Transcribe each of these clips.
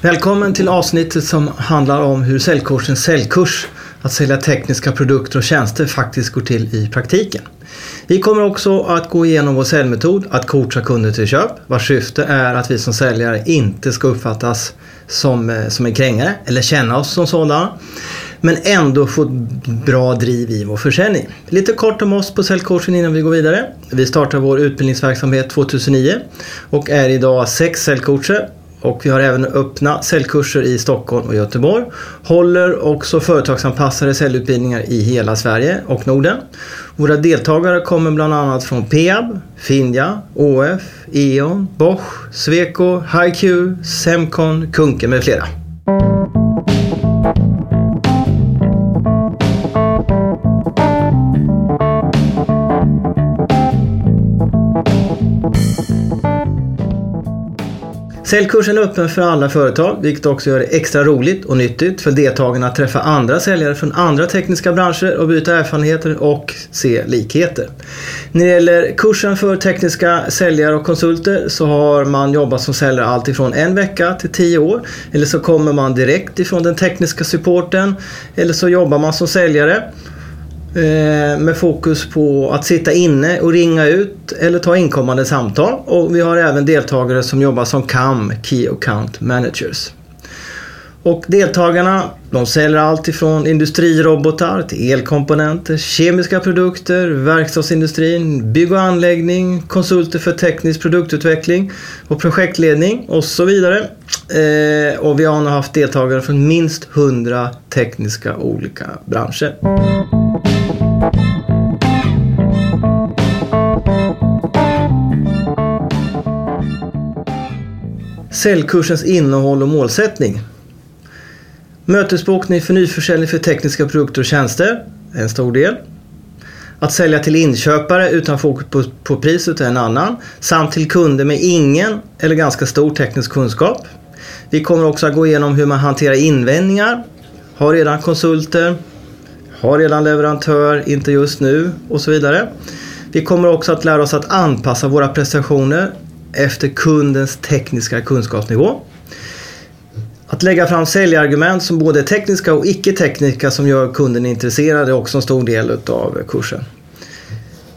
Välkommen till avsnittet som handlar om hur säljkursens säljkurs, att sälja tekniska produkter och tjänster, faktiskt går till i praktiken. Vi kommer också att gå igenom vår säljmetod, att coacha kunder till köp, vars syfte är att vi som säljare inte ska uppfattas som, eh, som en krängare eller känna oss som sådana. Men ändå fått bra driv i vår försäljning. Lite kort om oss på säljcoachen innan vi går vidare. Vi startade vår utbildningsverksamhet 2009 och är idag sex säljcoacher och vi har även öppna säljkurser i Stockholm och Göteborg. Håller också företagsanpassade säljutbildningar i hela Sverige och Norden. Våra deltagare kommer bland annat från Peab, Finja, ÅF, E.ON, Bosch, Sweco, HiQ, Semcon, Kunke med flera. Säljkursen är öppen för alla företag, vilket också gör det extra roligt och nyttigt för deltagarna att träffa andra säljare från andra tekniska branscher och byta erfarenheter och se likheter. När det gäller kursen för tekniska säljare och konsulter så har man jobbat som säljare allt ifrån en vecka till tio år. Eller så kommer man direkt ifrån den tekniska supporten. Eller så jobbar man som säljare Eh, med fokus på att sitta inne och ringa ut eller ta inkommande samtal. Och vi har även deltagare som jobbar som CAM, Key Account Managers. Och deltagarna de säljer allt ifrån industrirobotar till elkomponenter, kemiska produkter, verkstadsindustrin, bygg och anläggning, konsulter för teknisk produktutveckling och projektledning och så vidare. Eh, och vi har nu haft deltagare från minst 100 tekniska olika branscher. Säljkursens innehåll och målsättning. Mötesbokning för nyförsäljning för tekniska produkter och tjänster, en stor del. Att sälja till inköpare utan fokus på, på priset är en annan. Samt till kunder med ingen eller ganska stor teknisk kunskap. Vi kommer också att gå igenom hur man hanterar invändningar. Har redan konsulter. Har redan leverantör, inte just nu och så vidare. Vi kommer också att lära oss att anpassa våra prestationer efter kundens tekniska kunskapsnivå. Att lägga fram säljargument som både är tekniska och icke-tekniska som gör kunden intresserad är också en stor del av kursen.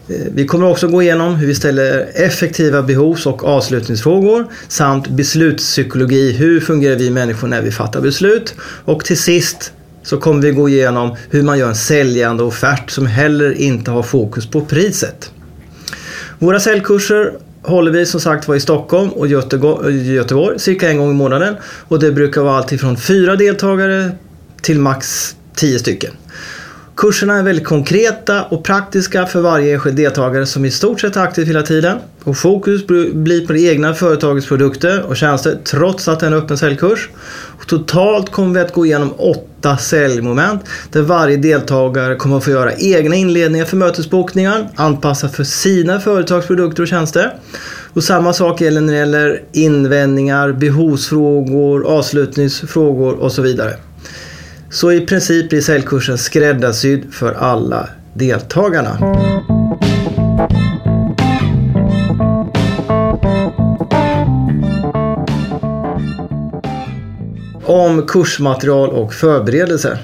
Eh, vi kommer också gå igenom hur vi ställer effektiva behovs och avslutningsfrågor samt beslutspsykologi. Hur fungerar vi människor när vi fattar beslut? Och till sist så kommer vi gå igenom hur man gör en säljande offert som heller inte har fokus på priset. Våra säljkurser håller vi som sagt var i Stockholm och Göteborg cirka en gång i månaden. Och det brukar vara allt ifrån fyra deltagare till max tio stycken. Kurserna är väldigt konkreta och praktiska för varje enskild deltagare som i stort sett är aktiv hela tiden. Och fokus blir på det egna företagets produkter och tjänster trots att det är en öppen säljkurs. Och totalt kommer vi att gå igenom åtta säljmoment där varje deltagare kommer att få göra egna inledningar för mötesbokningar anpassat för sina företagsprodukter och tjänster. Och samma sak gäller när det gäller invändningar, behovsfrågor, avslutningsfrågor och så vidare. Så i princip blir säljkursen skräddarsydd för alla deltagarna. Om kursmaterial och förberedelse.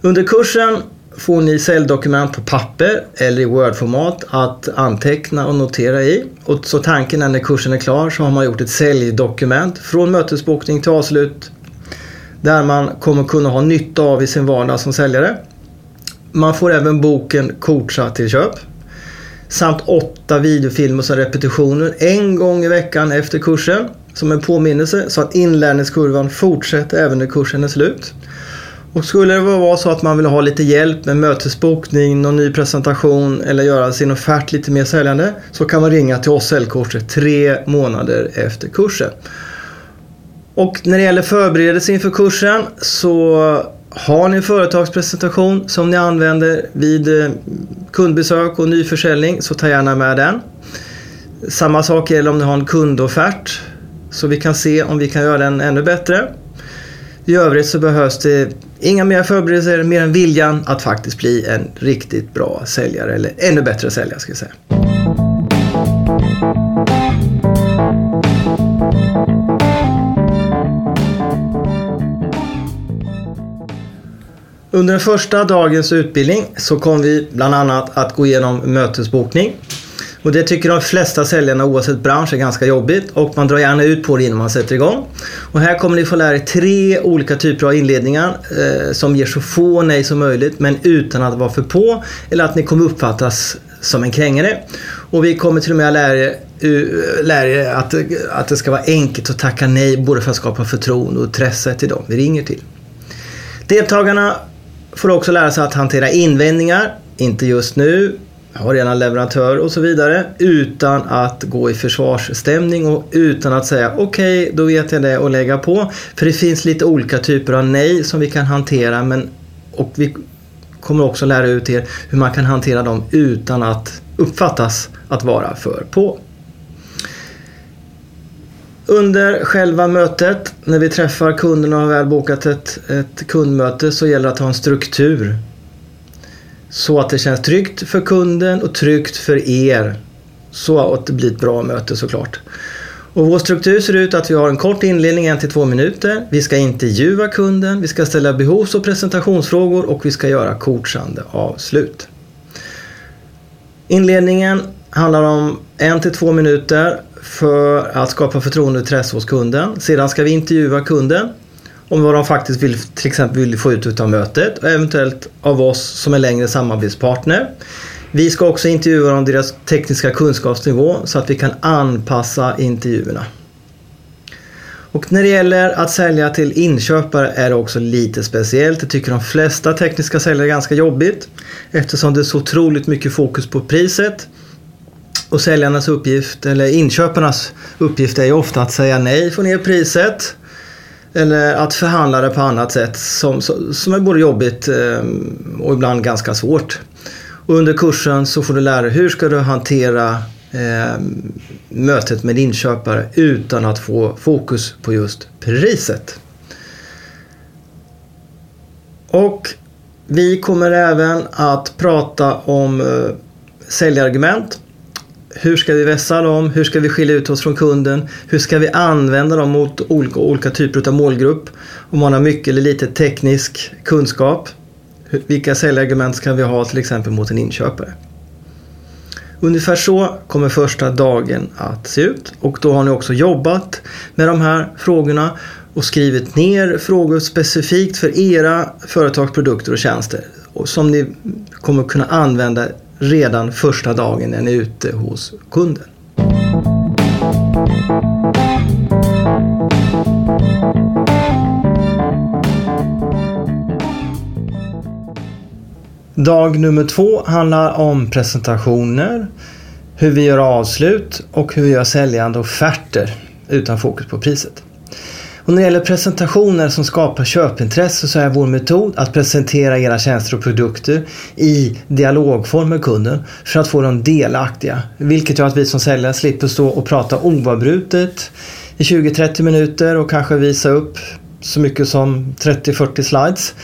Under kursen får ni säljdokument på papper eller i Word-format att anteckna och notera i. Och så tanken är när kursen är klar så har man gjort ett säljdokument från mötesbokning till avslut där man kommer kunna ha nytta av i sin vardag som säljare. Man får även boken Coacha till köp. Samt åtta videofilmer som repetitioner en gång i veckan efter kursen som en påminnelse så att inlärningskurvan fortsätter även när kursen är slut. Och skulle det vara så att man vill ha lite hjälp med mötesbokning, någon ny presentation eller göra sin offert lite mer säljande så kan man ringa till oss säljcoacher tre månader efter kursen. Och när det gäller förberedelse inför kursen så har ni en företagspresentation som ni använder vid eh, kundbesök och nyförsäljning så ta gärna med den. Samma sak gäller om ni har en kundoffert så vi kan se om vi kan göra den ännu bättre. I övrigt så behövs det Inga mer förberedelser, mer än viljan att faktiskt bli en riktigt bra säljare eller ännu bättre säljare ska jag säga. Under den första dagens utbildning så kommer vi bland annat att gå igenom mötesbokning. Och det tycker de flesta säljarna oavsett bransch är ganska jobbigt och man drar gärna ut på det innan man sätter igång. Och här kommer ni få lära er tre olika typer av inledningar eh, som ger så få nej som möjligt men utan att vara för på eller att ni kommer uppfattas som en krängare. Och vi kommer till och med att lära er, lära er att, att det ska vara enkelt att tacka nej både för att skapa förtroende och intresse till dem vi ringer till. Deltagarna får också lära sig att hantera invändningar, inte just nu, har redan leverantör och så vidare utan att gå i försvarsstämning och utan att säga okej, okay, då vet jag det och lägga på. För det finns lite olika typer av nej som vi kan hantera men, och vi kommer också lära ut er hur man kan hantera dem utan att uppfattas att vara för på. Under själva mötet, när vi träffar kunden och har väl bokat ett, ett kundmöte så gäller det att ha en struktur så att det känns tryggt för kunden och tryggt för er. Så att det blir ett bra möte såklart. Och vår struktur ser ut att vi har en kort inledning, en till två minuter. Vi ska intervjua kunden, vi ska ställa behovs och presentationsfrågor och vi ska göra coachande avslut. Inledningen handlar om en till två minuter för att skapa förtroende och intresse hos kunden. Sedan ska vi intervjua kunden om vad de faktiskt vill, till exempel vill få ut av mötet och eventuellt av oss som är längre samarbetspartner. Vi ska också intervjua om deras tekniska kunskapsnivå så att vi kan anpassa intervjuerna. Och när det gäller att sälja till inköpare är det också lite speciellt. Det tycker de flesta tekniska säljare är ganska jobbigt eftersom det är så otroligt mycket fokus på priset. Och säljarnas uppgift, eller inköparnas uppgift är ju ofta att säga nej, få ner priset eller att förhandla det på annat sätt som, som är både jobbigt eh, och ibland ganska svårt. Och under kursen så får du lära dig hur ska du hantera eh, mötet med din inköpare utan att få fokus på just priset. Och vi kommer även att prata om eh, säljargument hur ska vi vässa dem? Hur ska vi skilja ut oss från kunden? Hur ska vi använda dem mot olika, olika typer av målgrupp? Om man har mycket eller lite teknisk kunskap. Vilka säljargument ska vi ha till exempel mot en inköpare? Ungefär så kommer första dagen att se ut och då har ni också jobbat med de här frågorna och skrivit ner frågor specifikt för era företagsprodukter och tjänster som ni kommer kunna använda redan första dagen den är ute hos kunden. Dag nummer två handlar om presentationer, hur vi gör avslut och hur vi gör säljande offerter utan fokus på priset. Och när det gäller presentationer som skapar köpintresse så är vår metod att presentera era tjänster och produkter i dialogform med kunden för att få dem delaktiga. Vilket gör att vi som säljare slipper stå och prata oavbrutet i 20-30 minuter och kanske visa upp så mycket som 30-40 slides.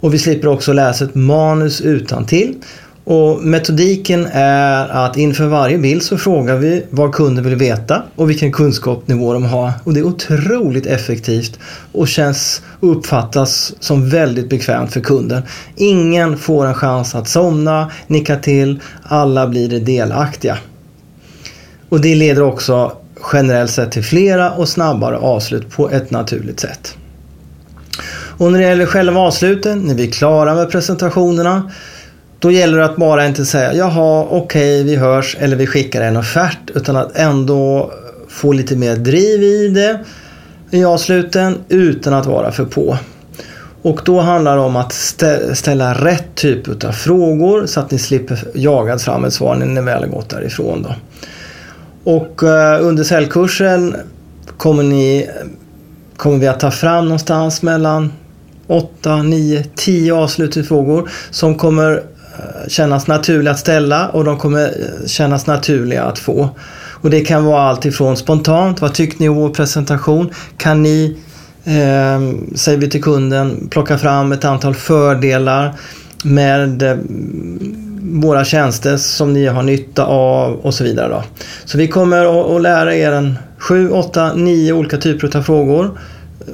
Och vi slipper också läsa ett manus utan till. Och metodiken är att inför varje bild så frågar vi vad kunden vill veta och vilken kunskapsnivå de har. Och det är otroligt effektivt och känns och uppfattas som väldigt bekvämt för kunden. Ingen får en chans att somna, nicka till, alla blir delaktiga. Och det leder också generellt sett till flera och snabbare avslut på ett naturligt sätt. Och när det gäller själva avsluten, när vi är klara med presentationerna då gäller det att bara inte säga jaha, okej, okay, vi hörs eller vi skickar en offert utan att ändå få lite mer driv i det i avsluten utan att vara för på. Och då handlar det om att ställa rätt typ av frågor så att ni slipper jaga fram ett svar när ni väl har gått därifrån. Då. Och eh, under säljkursen kommer, ni, kommer vi att ta fram någonstans mellan 8, 9, 10 avslutningsfrågor som kommer kännas naturliga att ställa och de kommer eh, kännas naturliga att få. Och det kan vara allt ifrån spontant, vad tyckte ni om vår presentation? Kan ni eh, säger vi till kunden, plocka fram ett antal fördelar med eh, våra tjänster som ni har nytta av och så vidare. Då. Så vi kommer att lära er en 7, 8, 9 olika typer av frågor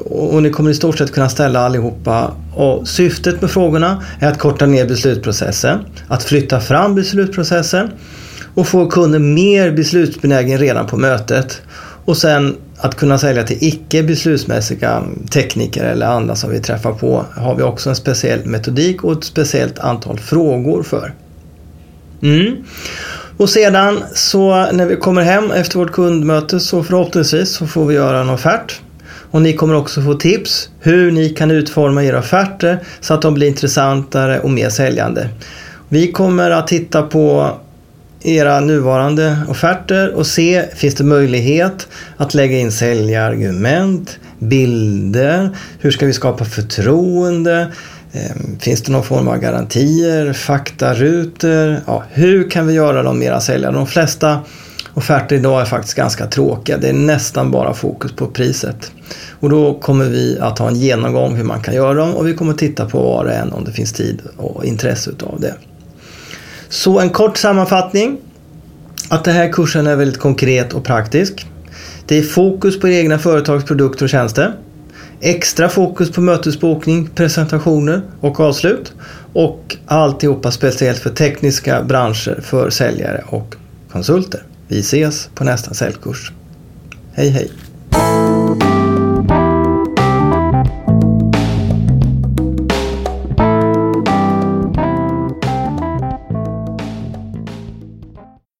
och ni kommer i stort sett kunna ställa allihopa. Och syftet med frågorna är att korta ner beslutsprocessen, att flytta fram beslutsprocessen och få kunden mer beslutsbenägen redan på mötet. Och sen att kunna sälja till icke beslutsmässiga tekniker eller andra som vi träffar på har vi också en speciell metodik och ett speciellt antal frågor för. Mm. Och sedan så när vi kommer hem efter vårt kundmöte så förhoppningsvis så får vi göra en offert. Och ni kommer också få tips hur ni kan utforma era offerter så att de blir intressantare och mer säljande. Vi kommer att titta på era nuvarande offerter och se finns det möjlighet att lägga in säljargument, bilder, hur ska vi skapa förtroende, ehm, Finns det någon form av garantier, faktarutor? Ja, hur kan vi göra dem mera säljande? De flesta offerter idag är faktiskt ganska tråkiga. Det är nästan bara fokus på priset. Och då kommer vi att ha en genomgång hur man kan göra dem och vi kommer att titta på var och en om det finns tid och intresse utav det. Så en kort sammanfattning. Att den här kursen är väldigt konkret och praktisk. Det är fokus på egna företags produkter och tjänster. Extra fokus på mötesbokning, presentationer och avslut. Och alltihopa speciellt för tekniska branscher för säljare och konsulter. Vi ses på nästa säljkurs. Hej hej!